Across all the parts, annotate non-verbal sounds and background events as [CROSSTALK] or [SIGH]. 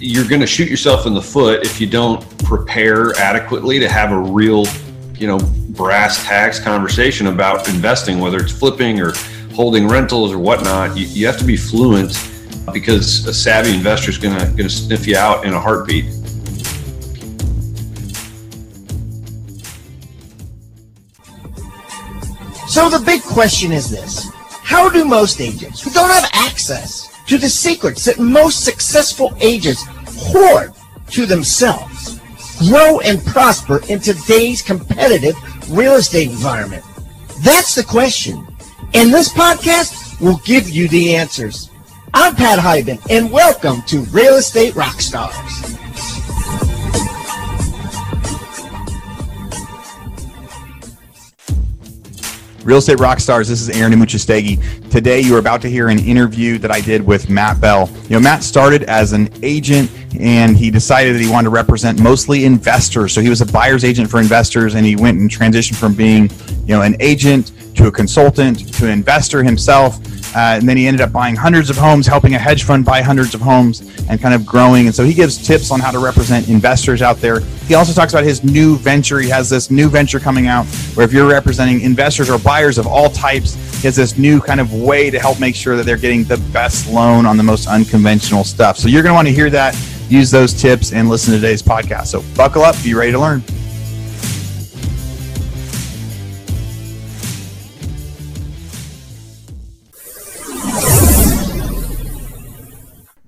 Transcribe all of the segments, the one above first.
you're going to shoot yourself in the foot if you don't prepare adequately to have a real, you know, brass tacks conversation about investing, whether it's flipping or holding rentals or whatnot. You, you have to be fluent because a savvy investor is going to sniff you out in a heartbeat. So the big question is this. How do most agents who don't have access to the secrets that most successful agents hoard to themselves grow and prosper in today's competitive real estate environment? That's the question. And this podcast will give you the answers. I'm Pat Hiban, and welcome to Real Estate Rockstars. Real Estate Rockstars, this is Aaron Amuchastegui. Today, you are about to hear an interview that I did with Matt Bell. You know, Matt started as an agent and he decided that he wanted to represent mostly investors. So he was a buyer's agent for investors and he went and transitioned from being, you know, an agent to a consultant to an investor himself. Uh, and then he ended up buying hundreds of homes, helping a hedge fund buy hundreds of homes, and kind of growing. And so he gives tips on how to represent investors out there. He also talks about his new venture. He has this new venture coming out where if you're representing investors or buyers of all types, he has this new kind of way to help make sure that they're getting the best loan on the most unconventional stuff. So you're going to want to hear that, use those tips, and listen to today's podcast. So buckle up, be ready to learn.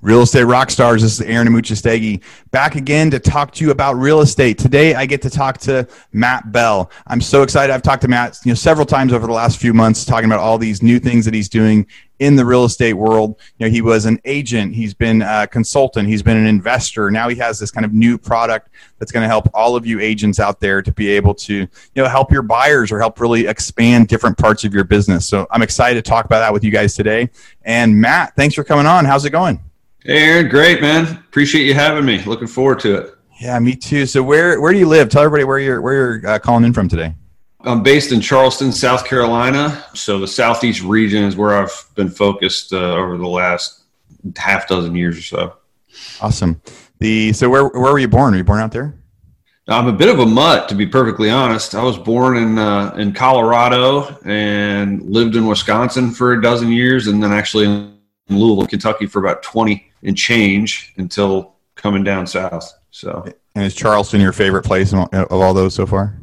Real Estate rock stars. This is Aaron Amuchastegui back again to talk to you about real estate. Today, I get to talk to Matt Bell. I'm so excited. I've talked to Matt you know, several times over the last few months, talking about all these new things that he's doing in the real estate world. You know, he was an agent, he's been a consultant, he's been an investor. Now he has this kind of new product that's going to help all of you agents out there to be able to, you know, help your buyers or help really expand different parts of your business. So I'm excited to talk about that with you guys today. And Matt, thanks for coming on. How's it going? Hey, Aaron, great, man. Appreciate you having me. Looking forward to it. Yeah, me too. So where where do you live? Tell everybody where you're where you're uh, calling in from today. I'm based in Charleston, South Carolina. So the southeast region is where I've been focused uh, over the last half dozen years or so. Awesome. The so where where were you born? Were you born out there? I'm a bit of a mutt, to be perfectly honest. I was born in uh, in Colorado and lived in Wisconsin for a dozen years, and then actually in Louisville, Kentucky, for about 20 and change until coming down south. So, and is Charleston your favorite place of all those so far?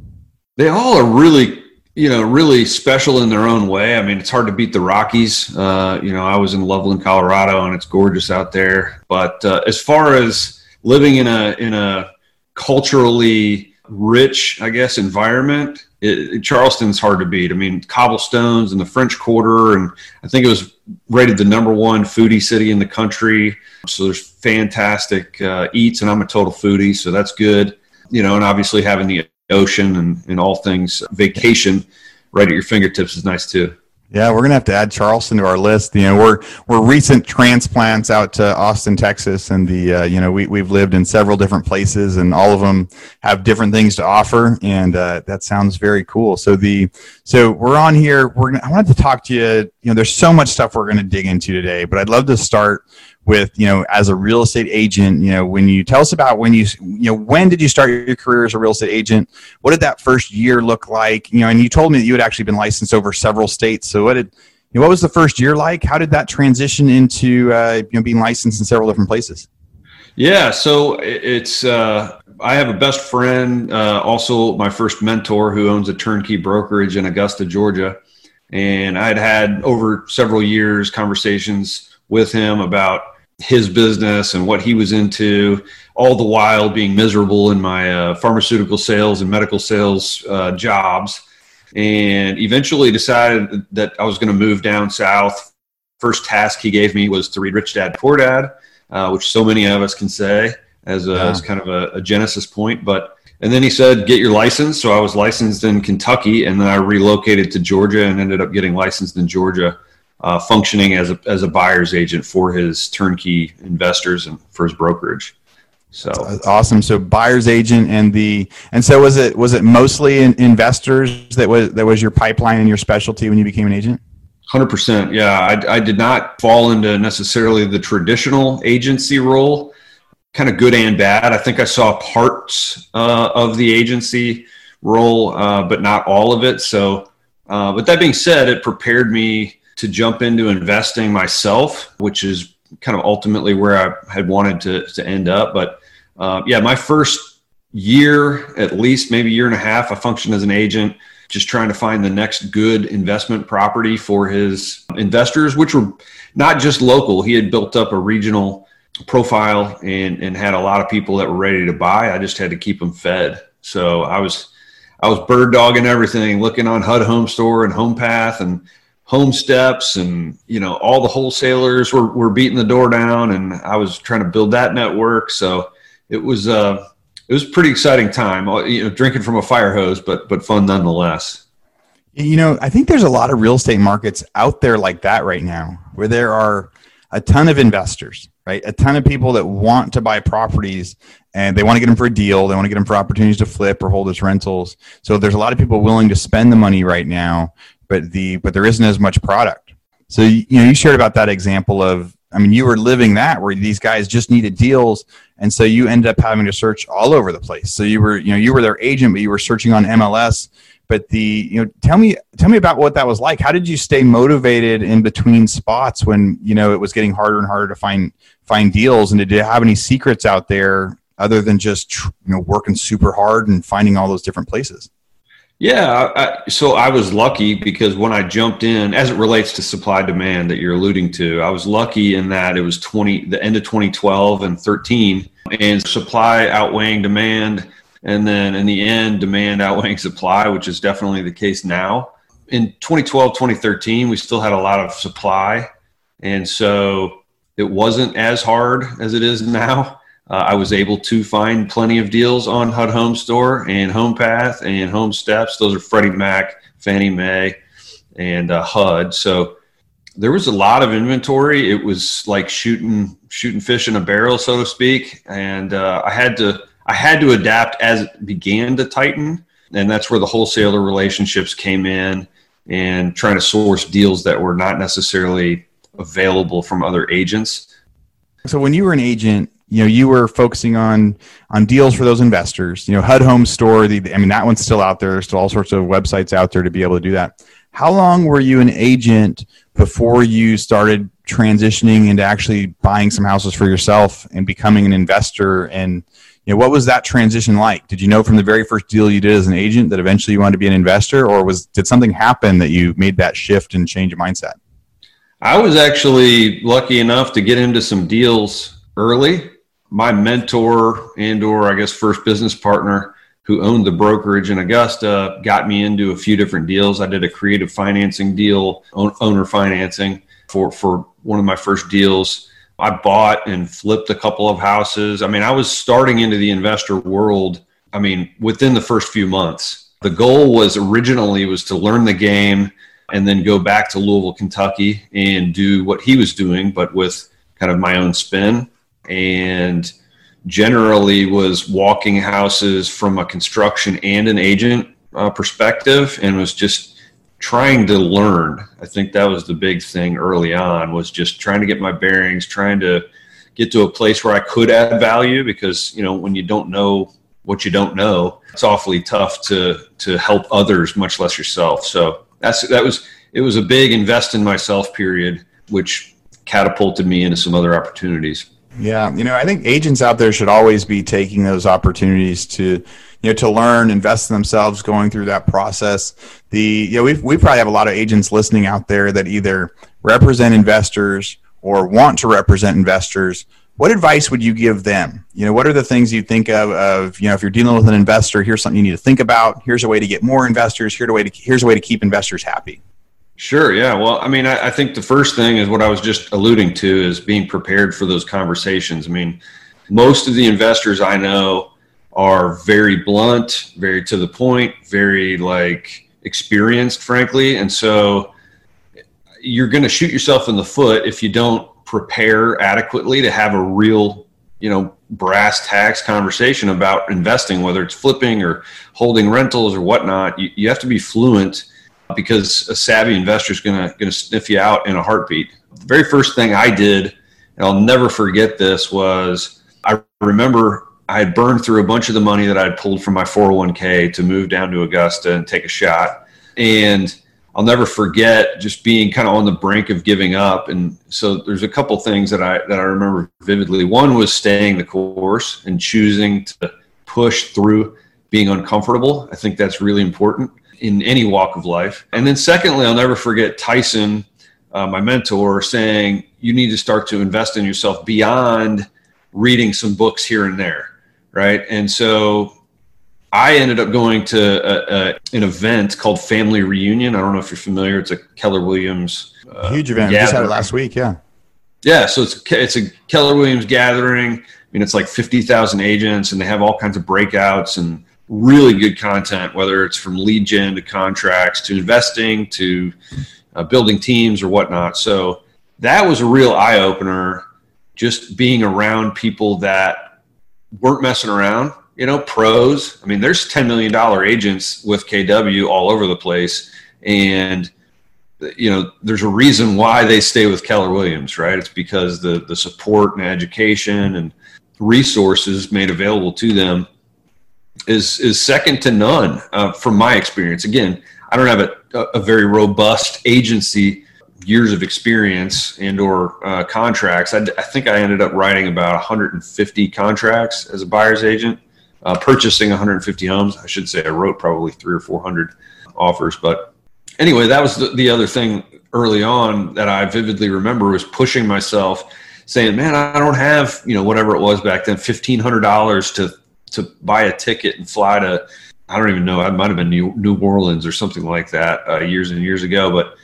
They all are really, you know, really special in their own way. I mean, it's hard to beat the Rockies. Uh, you know, I was in Loveland, Colorado, and it's gorgeous out there. But uh, as far as living in a in a culturally rich, I guess, environment, it, Charleston's hard to beat. I mean, cobblestones and the French Quarter, and I think it was rated the number one foodie city in the country. So there's fantastic uh, eats, and I'm a total foodie, so that's good. You know, and obviously having the ocean and, and all things vacation right at your fingertips is nice too. Yeah, we're gonna have to add Charleston to our list. You know, we're we're recent transplants out to Austin, Texas, and the uh, you know we we've lived in several different places, and all of them have different things to offer, and uh, that sounds very cool. So the so we're on here. We're gonna, I wanted to talk to you. You know, there's so much stuff we're gonna dig into today, but I'd love to start with you know as a real estate agent you know when you tell us about when you you know when did you start your career as a real estate agent? What did that first year look like? You know and you told me that you had actually been licensed over several states. So what did you know, what was the first year like? How did that transition into uh, you know being licensed in several different places? Yeah so it's uh, i have a best friend uh, also my first mentor who owns a turnkey brokerage in augusta georgia. And i'd had over several years conversations with him about his business and what he was into, all the while being miserable in my uh, pharmaceutical sales and medical sales uh, jobs. And eventually decided that I was going to move down south. First task he gave me was to read Rich Dad Poor Dad, uh, which so many of us can say as, a, yeah. as kind of a, a genesis point. But and then he said, "Get your license." So I was licensed in Kentucky, and then I relocated to Georgia and ended up getting licensed in Georgia uh, functioning as a, as a buyer's agent for his turnkey investors and for his brokerage. So awesome. So buyer's agent and the and so was it was it mostly in investors that was that was your pipeline and your specialty when you became an agent? Hundred percent. Yeah, I, I did not fall into necessarily the traditional agency role kind of good and bad. I think I saw parts uh, of the agency role, uh, but not all of it. So, uh, but that being said, it prepared me to jump into investing myself, which is kind of ultimately where I had wanted to, to end up. But uh, yeah, my first year, at least maybe year and a half, I functioned as an agent, just trying to find the next good investment property for his investors, which were not just local. He had built up a regional profile and, and had a lot of people that were ready to buy. I just had to keep them fed. So I was I was bird dogging everything, looking on HUD Home Store and Home Path and Home Steps, and you know all the wholesalers were were beating the door down, and I was trying to build that network. So it was uh it was a pretty exciting time. Uh, you know, drinking from a fire hose, but but fun nonetheless. You know, I think there's a lot of real estate markets out there like that right now, where there are a ton of investors, right? A ton of people that want to buy properties and they want to get them for a deal. They want to get them for opportunities to flip or hold as rentals. So there's a lot of people willing to spend the money right now, but the but there isn't as much product. So you know, you shared about that example of I mean, you were living that where these guys just needed deals, and so you ended up having to search all over the place. So you were, you know, you were their agent, but you were searching on MLS. But the, you know, tell me, tell me about what that was like. How did you stay motivated in between spots when you know it was getting harder and harder to find find deals? And did you have any secrets out there other than just you know working super hard and finding all those different places? Yeah, I, so I was lucky because when I jumped in, as it relates to supply demand that you're alluding to, I was lucky in that it was 20 the end of 2012 and 13, and supply outweighing demand, and then in the end, demand outweighing supply, which is definitely the case now. In 2012, 2013, we still had a lot of supply, and so it wasn't as hard as it is now uh, I was able to find plenty of deals on HUD Home Store and Home Path and Home Steps. Those are Freddie Mac, Fannie Mae, and uh, HUD. So there was a lot of inventory. It was like shooting shooting fish in a barrel, so to speak. And uh, I had to I had to adapt as it began to tighten, and that's where the wholesaler relationships came in and trying to source deals that were not necessarily available from other agents. So when you were an agent, you know you were focusing on on deals for those investors. You know hud home store the, i mean that one's still out there. There's still all sorts of websites out there to be able to do that. How long were you an agent before you started transitioning into actually buying some houses for yourself and becoming an investor? And you know what was that transition like? Did you know from the very first deal you did as an agent that eventually you wanted to be an investor or was did something happen that you made that shift and change your mindset? I was actually lucky enough to get into some deals early my mentor and or I guess first business partner who owned the brokerage in Augusta got me into a few different deals. I did a creative financing deal, owner financing for for one of my first deals. I bought and flipped a couple of houses. I mean, I was starting into the investor world. I mean, within the first few months. The goal was originally was to learn the game and then go back to Louisville, Kentucky and do what he was doing, but with kind of my own spin and generally was walking houses from a construction and an agent uh, perspective and was just trying to learn. I think that was the big thing early on was just trying to get my bearings trying to get to a place where i could add value because you know when you don't know what you don't know it's awfully tough to to help others much less yourself. So that's that was it was a big invest in myself period which catapulted me into some other opportunities yeah, you know, I think agents out there should always be taking those opportunities to, you know, to learn, invest in themselves, going through that process. The, you know, we we probably have a lot of agents listening out there that either represent investors or want to represent investors. What advice would you give them? You know, what are the things you think of? Of you know, if you're dealing with an investor, here's something you need to think about. Here's a way to get more investors. Here's a way to here's a way to keep investors happy. Sure. Yeah. Well, I mean, I, I, think the first thing is what I was just alluding to is being prepared for those conversations. I mean, most of the investors I know are very blunt, very to the point, very like experienced, frankly. And so you're going to shoot yourself in the foot if you don't prepare adequately to have a real, you know, brass tacks conversation about investing, whether it's flipping or holding rentals or whatnot. You, you have to be fluent because a savvy investor is going to sniff you out in a heartbeat. The very first thing I did, and I'll never forget this, was I remember I had burned through a bunch of the money that I had pulled from my 401k to move down to Augusta and take a shot. And I'll never forget just being kind of on the brink of giving up. And so there's a couple things that I that I remember vividly. One was staying the course and choosing to push through being uncomfortable. I think that's really important in any walk of life. And then secondly, I'll never forget Tyson, uh, my mentor, saying you need to start to invest in yourself beyond reading some books here and there right? And so I ended up going to a, a, an event called Family Reunion. I don't know if you're familiar. It's a Keller Williams uh, huge event. Gathering. Just had it last week. Yeah. Yeah. So it's it's a Keller Williams gathering. I mean, it's like fifty thousand agents, and they have all kinds of breakouts and really good content. Whether it's from lead gen to contracts to investing to uh, building teams or whatnot. So that was a real eye opener. Just being around people that weren't messing around. You know, pros. I mean, there's ten million dollar agents with KW all over the place, and you know, there's a reason why they stay with Keller Williams, right? It's because the the support and education and resources made available to them is is second to none uh, from my experience. Again, I don't have a, a very robust agency years of experience and or uh, contracts I, I, think i ended up writing about 150 contracts as a buyer's agent uh, purchasing 150 homes i should say i wrote probably three or 400 offers but anyway that was the, the other thing early on that i vividly remember was pushing myself saying man i don't have you know whatever it was back then $1500 to to buy a ticket and fly to i don't even know i might have been new, new orleans or something like that uh, years and years ago but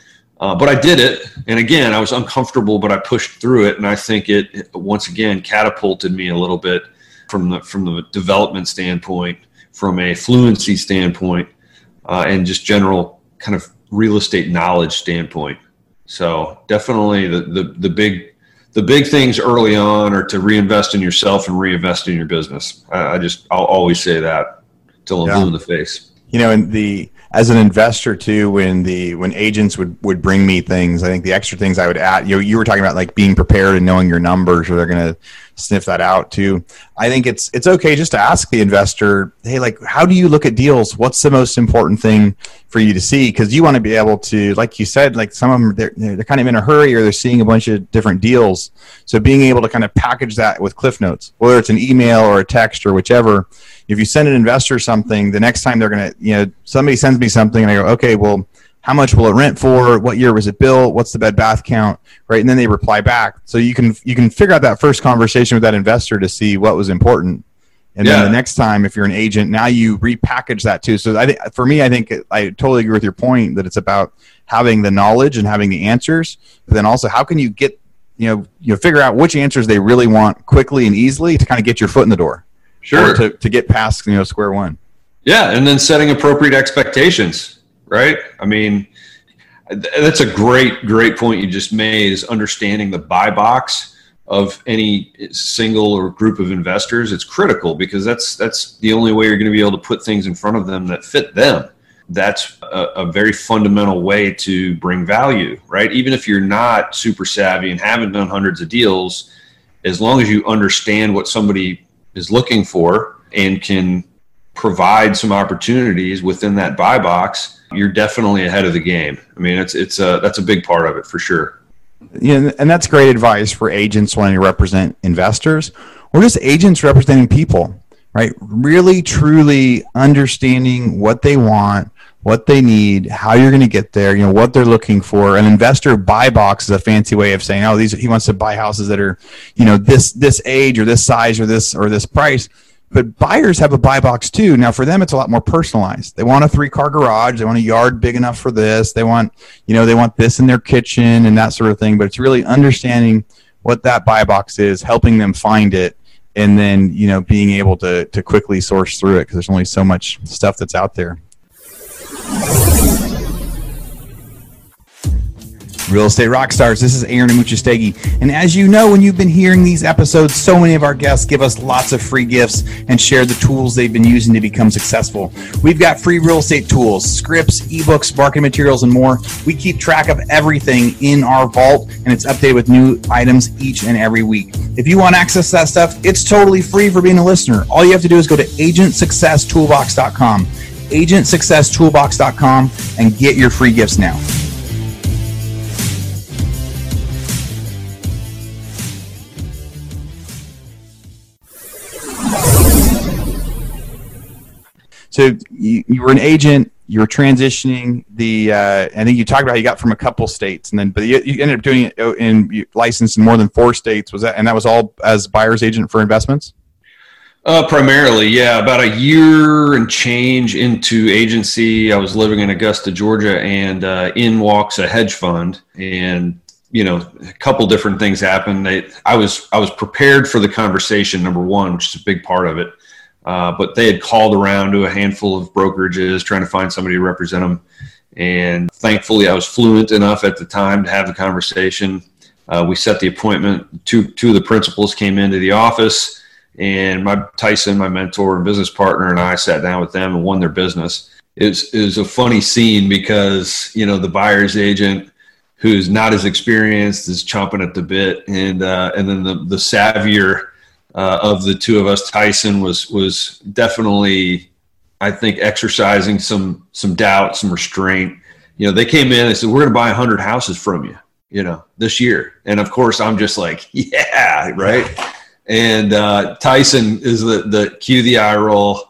uh, but I did it, and again, I was uncomfortable, but I pushed through it, and I think it once again catapulted me a little bit from the from the development standpoint, from a fluency standpoint, uh, and just general kind of real estate knowledge standpoint. So definitely the the, the big the big things early on are to reinvest in yourself and reinvest in your business. I, I just I'll always say that till I'm yeah. blue in the face. You know, and the as an investor too, when the when agents would would bring me things, I think the extra things I would add. You you were talking about like being prepared and knowing your numbers, or they're going to sniff that out too. I think it's it's okay just to ask the investor, hey, like, how do you look at deals? What's the most important thing for you to see? Because you want to be able to, like you said, like some of them they're they're kind of in a hurry or they're seeing a bunch of different deals. So being able to kind of package that with cliff notes, whether it's an email or a text or whichever. If you send an investor something, the next time they're gonna, you know, somebody sends me something and I go, okay, well how much will it rent for? What year was it built? What's the bed bath count? Right? And then they reply back. So you can you can figure out that first conversation with that investor to see what was important. And yeah. then the next time if you're an agent now you repackage that too. So i think for me i think i totally agree with your point that it's about having the knowledge and having the answers but then also how can you get you know you know figure out which answers they really want quickly and easily to kind of get your foot in the door sure to, to get past you know square one yeah and then setting appropriate expectations right? I mean, that's a great, great point you just made is understanding the buy box of any single or group of investors. It's critical because that's that's the only way you're going to be able to put things in front of them that fit them. That's a, a very fundamental way to bring value, right? Even if you're not super savvy and haven't done hundreds of deals, as long as you understand what somebody is looking for and can provide some opportunities within that buy box, you're definitely ahead of the game. I mean, it's it's a that's a big part of it for sure. Yeah, and that's great advice for agents wanting to represent investors or just agents representing people, right? Really, truly understanding what they want, what they need, how you're going to get there, you know, what they're looking for. An investor buy box is a fancy way of saying, oh, these he wants to buy houses that are, you know, this this age or this size or this or this price but buyers have a buy box too. Now for them, it's a lot more personalized. They want a three car garage. They want a yard big enough for this. They want, you know, they want this in their kitchen and that sort of thing. But it's really understanding what that buy box is, helping them find it, and then you know being able to to quickly source through it because there's only so much stuff that's out there. Real Estate Rockstars. This is Aaron Amuchastegui. And as you know, when you've been hearing these episodes, so many of our guests give us lots of free gifts and share the tools they've been using to become successful. We've got free real estate tools, scripts, ebooks, marketing materials, and more. We keep track of everything in our vault, and it's updated with new items each and every week. If you want access to that stuff, it's totally free for being a listener. All you have to do is go to agentsuccesstoolbox.com, agentsuccesstoolbox.com, and get your free gifts now. So you, you were an agent. You were transitioning the. Uh, I think you talked about how you got from a couple states, and then but you, you ended up doing it in licensed in more than four states. Was that and that was all as buyer's agent for investments? Uh, primarily, yeah. About a year and change into agency, I was living in Augusta, Georgia, and uh, in walks a hedge fund, and you know, a couple different things happened. They, I was I was prepared for the conversation. Number one, which is a big part of it. Uh, but they had called around to a handful of brokerages trying to find somebody to represent them. And thankfully, I was fluent enough at the time to have the conversation. Uh, we set the appointment. Two, two of the principals came into the office, and my Tyson, my mentor and business partner, and I sat down with them and won their business. It was, a funny scene because you know the buyer's agent who's not as experienced is chomping at the bit, and uh, and then the the savvier uh, of the two of us, Tyson was was definitely, I think, exercising some some doubt, some restraint. You know, they came in and said, "We're going to buy hundred houses from you." You know, this year, and of course, I'm just like, [LAUGHS] "Yeah, right." And uh, Tyson is the the cue the eye roll.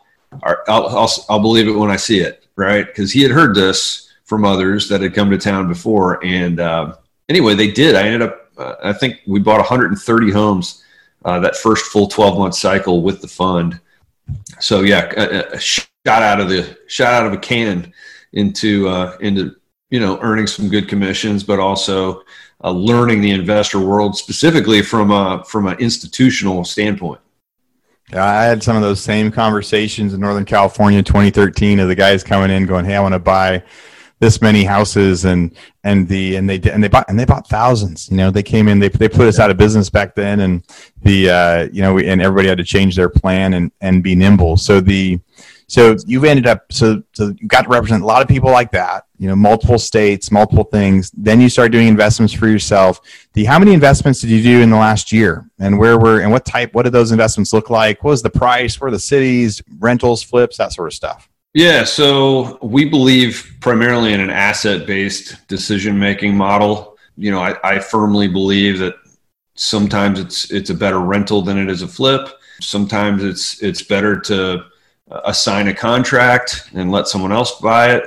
I'll, I'll, I'll believe it when I see it, right? Because he had heard this from others that had come to town before, and uh, anyway, they did. I ended up, uh, I think we bought 130 homes uh, that first full 12 month cycle with the fund. So yeah, shot out of the shot out of a cannon into uh, into you know earning some good commissions, but also uh, learning the investor world specifically from a from an institutional standpoint. Yeah, I had some of those same conversations in Northern California in 2013 of the guys coming in going, "Hey, I want to buy this many houses and and the and they and they bought and they bought thousands you know they came in they, they put us out of business back then and the uh, you know and everybody had to change their plan and and be nimble so the so you've ended up so so you got to represent a lot of people like that you know multiple states multiple things. Then you start doing investments for yourself. The how many investments did you do in the last year? And where were and what type what did those investments look like? What was the price? Where the cities rentals flips that sort of stuff? Yeah, so we believe primarily in an asset based decision making model. You know, I, I, firmly believe that sometimes it's it's a better rental than it is a flip. Sometimes it's it's better to assign a contract and let someone else buy it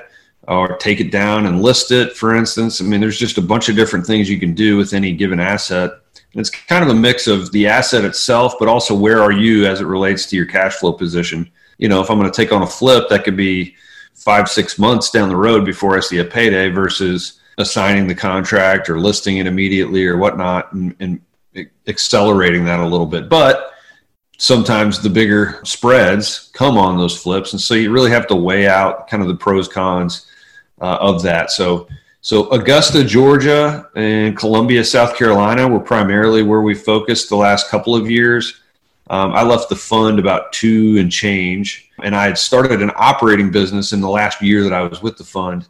or take it down and list it, for instance. I mean, there's just a bunch of different things you can do with any given asset. And it's kind of a mix of the asset itself, but also where are you as it relates to your cash flow position you know, if I'm going to take on a flip, that could be five, six months down the road before I see a payday versus assigning the contract or listing it immediately or whatnot and, and accelerating that a little bit. But sometimes the bigger spreads come on those flips. And so you really have to weigh out kind of the pros cons uh, of that. So, so Augusta, Georgia, and Columbia, South Carolina were primarily where we focused the last couple of years. Um, I left the fund about two and change, and I had started an operating business in the last year that I was with the fund,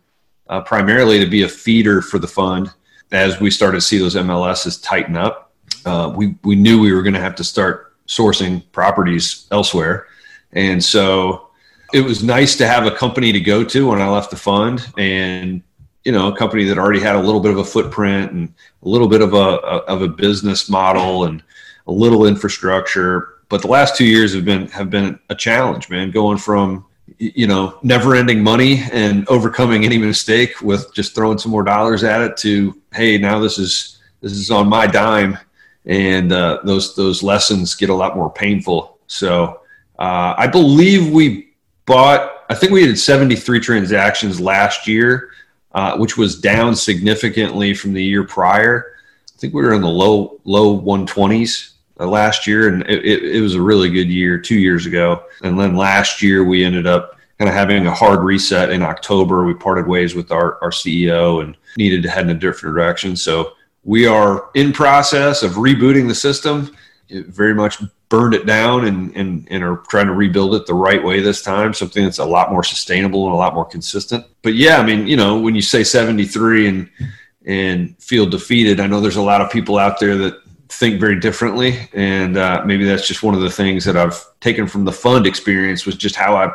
uh, primarily to be a feeder for the fund. As we started to see those MLSs tighten up, uh, we we knew we were going to have to start sourcing properties elsewhere, and so it was nice to have a company to go to when I left the fund, and you know a company that already had a little bit of a footprint and a little bit of a, of a business model and a little infrastructure. But the last two years have been have been a challenge, man. Going from you know never ending money and overcoming any mistake with just throwing some more dollars at it to hey now this is this is on my dime and uh, those those lessons get a lot more painful so uh, i believe we bought i think we did 73 transactions last year uh, which was down significantly from the year prior i think we were in the low low 120s uh, last year, and it, it, it was a really good year two years ago. And then last year we ended up kind of having a hard reset in October. We parted ways with our, our CEO and needed to head in a different direction. So we are in process of rebooting the system. It very much burned it down and, and, and are trying to rebuild it the right way this time, something that's a lot more sustainable and a lot more consistent. But yeah, I mean, you know, when you say 73 and and feel defeated, I know there's a lot of people out there that think very differently, and uh, maybe that's just one of the things that I've taken from the fund experience was just how I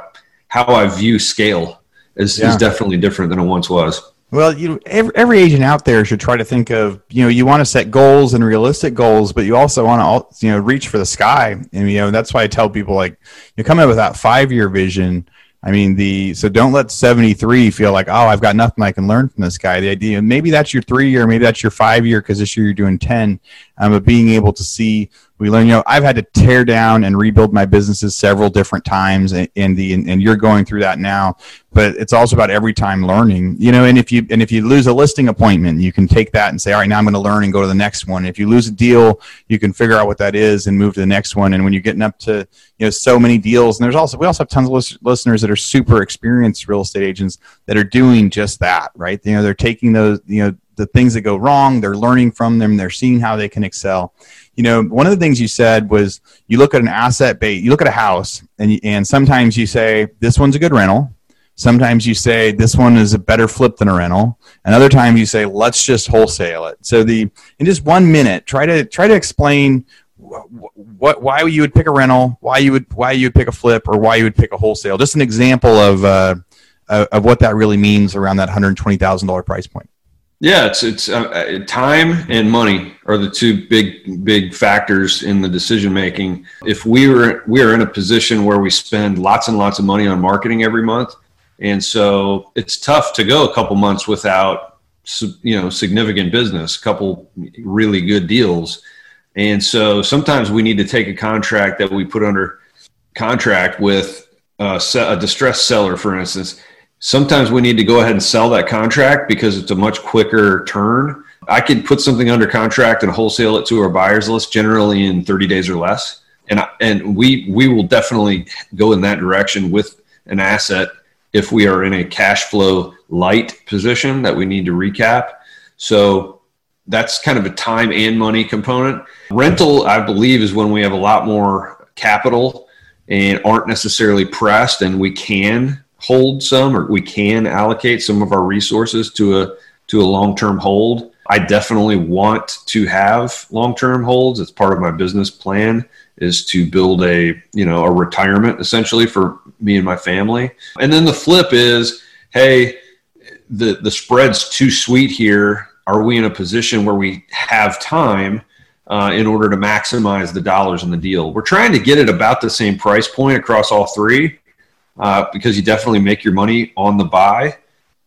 how I view scale is, yeah. is definitely different than it once was. Well, you know, every, every agent out there should try to think of, you know, you want to set goals and realistic goals, but you also want to, you know, reach for the sky. And, you know, that's why I tell people like, you come up with that five year vision. I mean, the, so don't let 73 feel like, oh, I've got nothing I can learn from this guy. The idea, maybe that's your three year, maybe that's your five year, because this year you're doing 10. Um, but being able to see we learn you know i've had to tear down and rebuild my businesses several different times in the and, and, you're going through that now but it's also about every time learning you know and if you and if you lose a listing appointment you can take that and say all right now i'm going to learn and go to the next one. If you lose a deal you can figure out what that is and move to the next one and when you're getting up to you know so many deals and there's also we also have tons of listeners that are super experienced real estate agents that are doing just that right? You know they're taking those you know the things that go wrong they're learning from them they're seeing how they can excel you know, one of the things you said was you look at an asset base, you look at a house, and and sometimes you say this one's a good rental. Sometimes you say this one is a better flip than a rental. Another time you say let's just wholesale it. So the in just one minute, try to try to explain what why you would pick a rental, why you would why you would pick a flip, or why you would pick a wholesale. Just an example of uh, of what that really means around that hundred twenty thousand dollar price point. Yeah, it's it's uh, uh, time and money are the two big big factors in the decision making. If we were we are in a position where we spend lots and lots of money on marketing every month, and so it's tough to go a couple months without you know significant business, a couple really good deals, and so sometimes we need to take a contract that we put under contract with a, a distressed seller, for instance sometimes we need to go ahead and sell that contract because it's a much quicker turn. I could put something under contract and wholesale it to our buyers list generally in 30 days or less. And, and we, we will definitely go in that direction with an asset if we are in a cash flow light position that we need to recap. So that's kind of a time and money component. Rental, I believe, is when we have a lot more capital and aren't necessarily pressed and we can hold some or we can allocate some of our resources to a to a long-term hold. I definitely want to have long-term holds. It's part of my business plan is to build a, you know, a retirement essentially for me and my family. And then the flip is, hey, the the spread's too sweet here. Are we in a position where we have time uh, in order to maximize the dollars in the deal? We're trying to get it about the same price point across all three, uh, because you definitely make your money on the buy.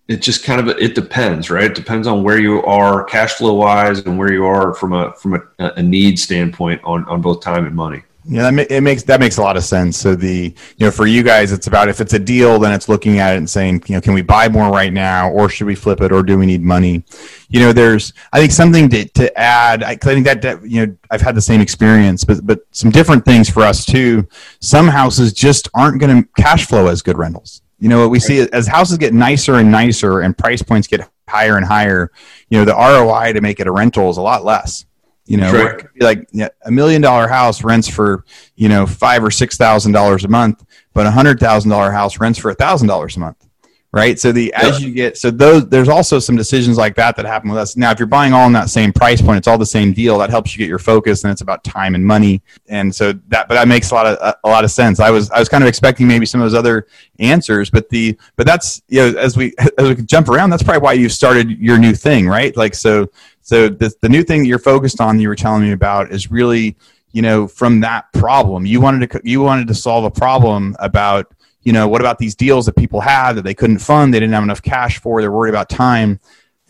It just kind of it depends, right? It depends on where you are cash flow wise and where you are from a from a, a need standpoint on on both time and money. Yeah, that it makes that makes a lot of sense. So the you know for you guys, it's about if it's a deal, then it's looking at it and saying, you know, can we buy more right now, or should we flip it, or do we need money? You know, there's I think something to, to add. I, I think that, that you know I've had the same experience, but but some different things for us too. Some houses just aren't going to cash flow as good rentals. You know what we see as houses get nicer and nicer and price points get higher and higher. You know the ROI to make it a rental is a lot less. You know, it could be like a million dollar house rents for you know five or six thousand dollars a month, but a hundred thousand dollar house rents for a thousand dollars a month, right? So the as you get so those there's also some decisions like that that happen with us. Now, if you're buying all in that same price point, it's all the same deal. That helps you get your focus, and it's about time and money. And so that, but that makes a lot of a lot of sense. I was I was kind of expecting maybe some of those other answers, but the but that's you know as we [LAUGHS] as we jump around, that's probably why you started your new thing, right? Like so so the, the new thing you're focused on, you were telling me about, is really you know from that problem. You wanted to you wanted to solve a problem about you know what about these deals that people had that they couldn't fund, they didn't have enough cash for, they're worried about time.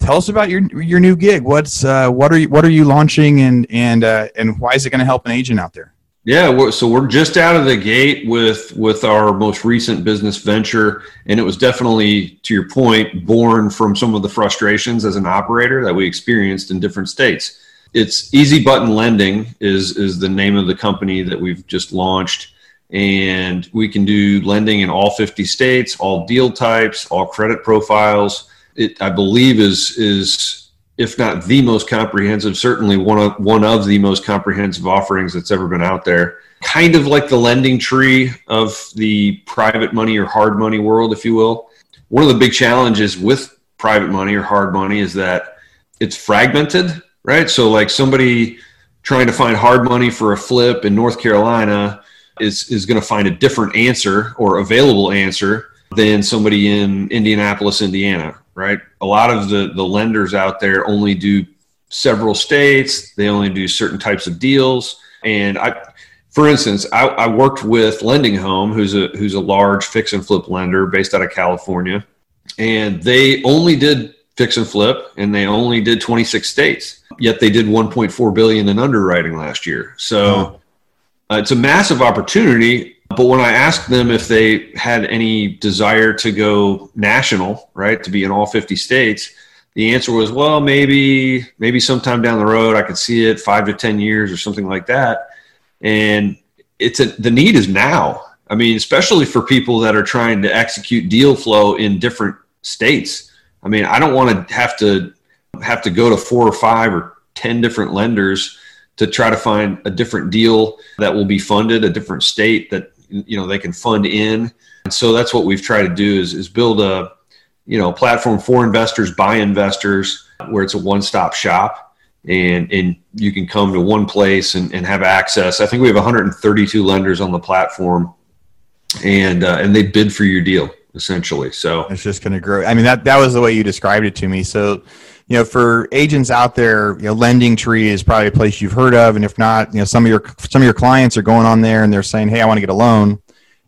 Tell us about your your new gig. What's uh, what are you what are you launching and and uh, and why is it going to help an agent out there? Yeah, so we're just out of the gate with with our most recent business venture, and it was definitely, to your point, born from some of the frustrations as an operator that we experienced in different states. It's Easy Button Lending is is the name of the company that we've just launched, and we can do lending in all 50 states, all deal types, all credit profiles. it I believe is is if not the most comprehensive, certainly one of one of the most comprehensive offerings that's ever been out there. Kind of like the lending tree of the private money or hard money world, if you will. One of the big challenges with private money or hard money is that it's fragmented, right? So like somebody trying to find hard money for a flip in North Carolina is is going to find a different answer or available answer than somebody in Indianapolis, Indiana, right? A lot of the the lenders out there only do several states. They only do certain types of deals. And I, for instance, I, I worked with Lending Home, who's a who's a large fix and flip lender based out of California, and they only did fix and flip, and they only did 26 states. Yet they did 1.4 billion in underwriting last year. So. Uh, it's a massive opportunity. But when I asked them if they had any desire to go national, right, to be in all 50 states, the answer was, well, maybe, maybe sometime down the road I could see it five to 10 years or something like that. And it's a, the need is now. I mean, especially for people that are trying to execute deal flow in different states. I mean, I don't want to have to have to go to four or five or 10 different lenders to try to find a different deal that will be funded, a different state that you know they can fund in. And so that's what we've tried to do is, is build a you know platform for investors by investors where it's a one-stop shop and and you can come to one place and, and have access. I think we have 132 lenders on the platform and uh, and they bid for your deal essentially. So it's just going to grow. I mean that that was the way you described it to me. So you know, for agents out there, you know, Lending Tree is probably a place you've heard of, and if not, you know, some of your some of your clients are going on there and they're saying, "Hey, I want to get a loan."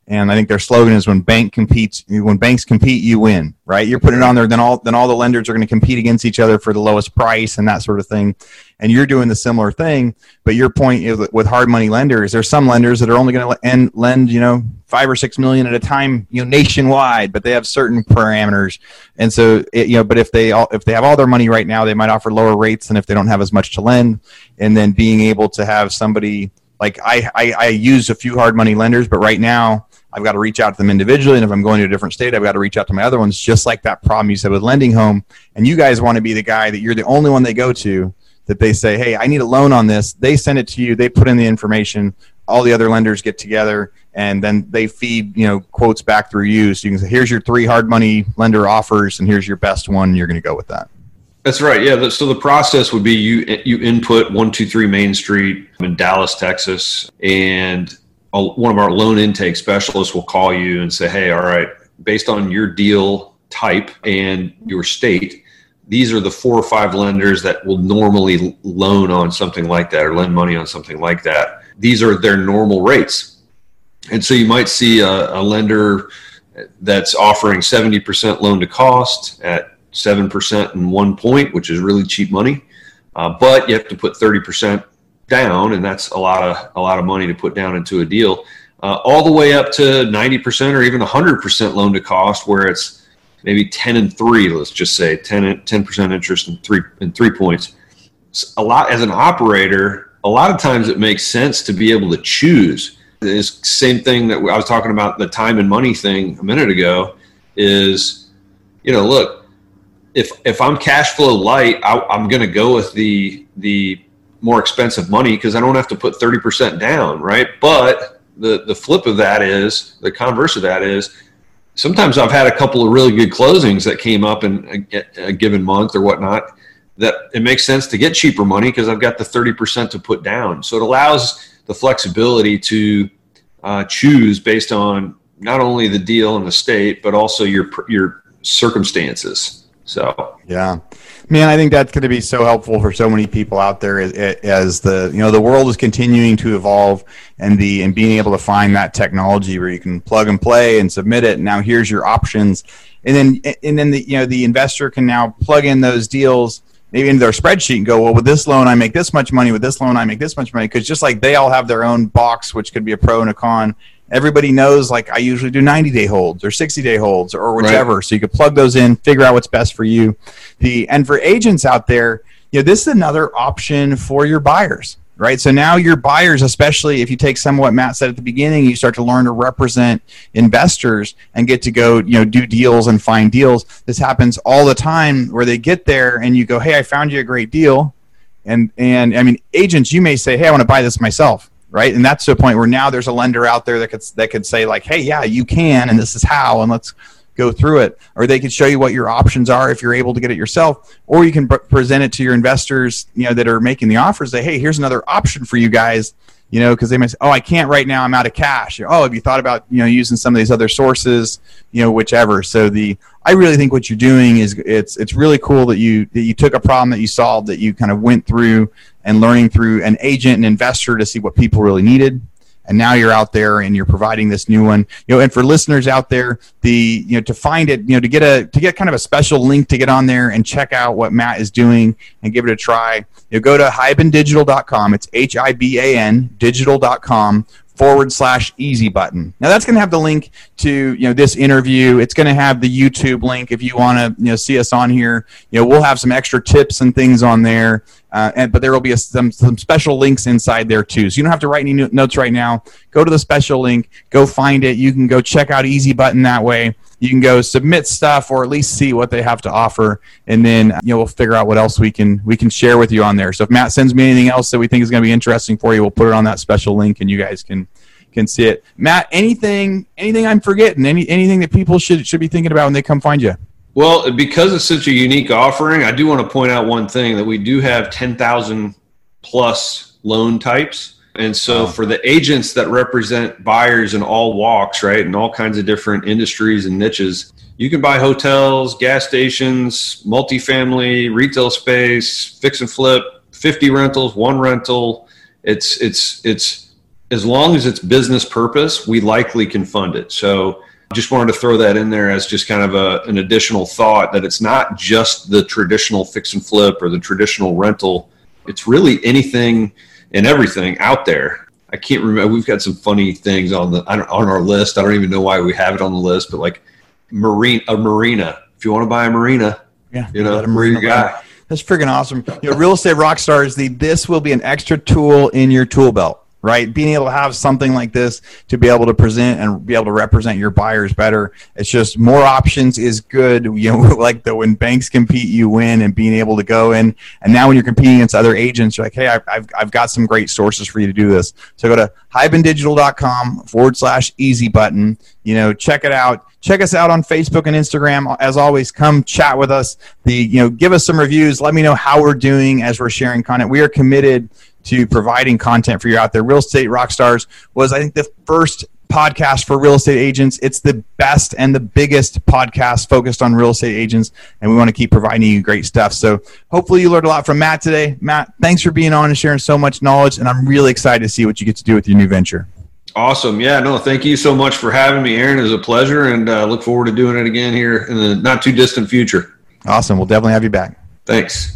And I think their slogan is when bank competes, when banks compete, you win, right? You're putting it on there, then all then all the lenders are going to compete against each other for the lowest price and that sort of thing. And you're doing the similar thing, but your point is with hard money lenders, there's some lenders that are only going to lend, you know, five or six million at a time, you know, nationwide, but they have certain parameters. And so, it, you know, but if they all, if they have all their money right now, they might offer lower rates than if they don't have as much to lend. And then being able to have somebody like I, I, I use a few hard money lenders, but right now I've got to reach out to them individually. And if I'm going to a different state, I've got to reach out to my other ones, just like that problem you said with lending home. And you guys want to be the guy that you're the only one they go to that they say, Hey, I need a loan on this. They send it to you. They put in the information. All the other lenders get together and then they feed, you know, quotes back through you. So you can say, here's your three hard money lender offers and here's your best one. You're going to go with that. That's right. Yeah. So the process would be you you input one two three Main Street in Dallas, Texas, and one of our loan intake specialists will call you and say, "Hey, all right, based on your deal type and your state, these are the four or five lenders that will normally loan on something like that or lend money on something like that. These are their normal rates." And so you might see a, a lender that's offering 70% loan to cost at 7% in one point, which is really cheap money. Uh, but you have to put 30% down, and that's a lot of a lot of money to put down into a deal. Uh, all the way up to 90% or even 100% loan to cost, where it's maybe 10 and three. Let's just say 10 percent interest in three in three points. A lot as an operator, a lot of times it makes sense to be able to choose. This same thing that I was talking about the time and money thing a minute ago is, you know, look, if if I'm cash flow light, I, I'm going to go with the the more expensive money because I don't have to put 30% down, right? But the, the flip of that is, the converse of that is, sometimes I've had a couple of really good closings that came up in a, a given month or whatnot that it makes sense to get cheaper money because I've got the 30% to put down. So it allows the flexibility to uh, choose based on not only the deal and the state, but also your, your circumstances. So, yeah. Man, I think that's going to be so helpful for so many people out there as, as, the you know the world is continuing to evolve and the and being able to find that technology where you can plug and play and submit it. And now here's your options, and then and then the you know the investor can now plug in those deals maybe into their spreadsheet and go, well, with this loan I make this much money, with this loan I make this much money, because just like they all have their own box, which could be a pro and a con everybody knows like I usually do 90 day holds or 60 day holds or whichever. Right. So you can plug those in, figure out what's best for you. The and for agents out there, you know, this is another option for your buyers. right? So now your buyers, especially if you take some of what Matt said at the beginning, you start to learn to represent investors and get to go, you know, do deals and find deals. This happens all the time where they get there and you go, "Hey, I found you a great deal," and and I mean, agents, you may say, "Hey, I want to buy this myself." Right, and that's to a point where now there's a lender out there that could that could say like, "Hey, yeah, you can, and this is how, and let's go through it. Or they can show you what your options are if you're able to get it yourself or you can present it to your investors you know that are making the offers say hey here's another option for you guys you know because they might say oh i can't right now i'm out of cash. Oh have you thought about you know using some of these other sources? You know whichever. So the i really think what you're doing is it's it's really cool that you that you took a problem that you solved that you kind of went through and learning through an agent and investor to see what people really needed and now you're out there and you're providing this new one. You know and for listeners out there the you know to find it you know to get a to get kind of a special link to get on there and check out what matt is doing and give it a try you know, go to hibandigital.com it's h-i-b-a-n digital.com forward slash easy button. Now that's going to have the link to you know this interview. It's going to have the YouTube link if you want to you know see us on here. You know we'll have some extra tips and things on there, uh, and, but there will be a, some some special links inside there too. So you don't have to write any notes right now. Go to the special link, go find it. You can go check out Easy Button that way. You can go submit stuff or at least see what they have to offer, and then you know we'll figure out what else we can we can share with you on there. So if Matt sends me anything else that we think is going to be interesting for you, we'll put it on that special link, and you guys can can see it. Matt, anything anything I'm forgetting? Any anything that people should should be thinking about when they come find you? Well, because it's such a unique offering, I do want to point out one thing that we do have 10,000 plus loan types. And so for the agents that represent buyers in all walks, right, in all kinds of different industries and niches, you can buy hotels, gas stations, multifamily, retail space, fix and flip, 50 rentals, one rental. It's it's it's as long as it's business purpose, we likely can fund it. So just wanted to throw that in there as just kind of a, an additional thought that it's not just the traditional fix and flip or the traditional rental. It's really anything and everything out there. I can't remember. We've got some funny things on the on our list. I don't even know why we have it on the list, but like marine a marina. If you want to buy a marina, yeah, you know, marina guy. That's freaking awesome. You know, real estate rock stars. The this will be an extra tool in your tool belt right? Being able to have something like this to be able to present and be able to represent your buyers better. It's just more options is good. [LAUGHS] You know, like the when banks compete, you win, and being able to go in. And now when you're competing against other agents, you're like, hey, I've, I've, got some great sources for you to do this. So go to hibandigital.com forward slash easy button. You know, check it out. Check us out on Facebook and Instagram. As always, come chat with us. The you know, give us some reviews. Let me know how we're doing as we're sharing content. We are committed to providing content for you out there. Real Estate Rockstars was, I think, the first podcast for real estate agents. It's the best and the biggest podcast focused on real estate agents, and we want to keep providing you great stuff. So hopefully you learned a lot from Matt today. Matt, thanks for being on and sharing so much knowledge, and I'm really excited to see what you get to do with your new venture. Awesome. Yeah, no, thank you so much for having me, Aaron. It was a pleasure, and uh, look forward to doing it again here in the not too distant future. Awesome. We'll definitely have you back. Thanks.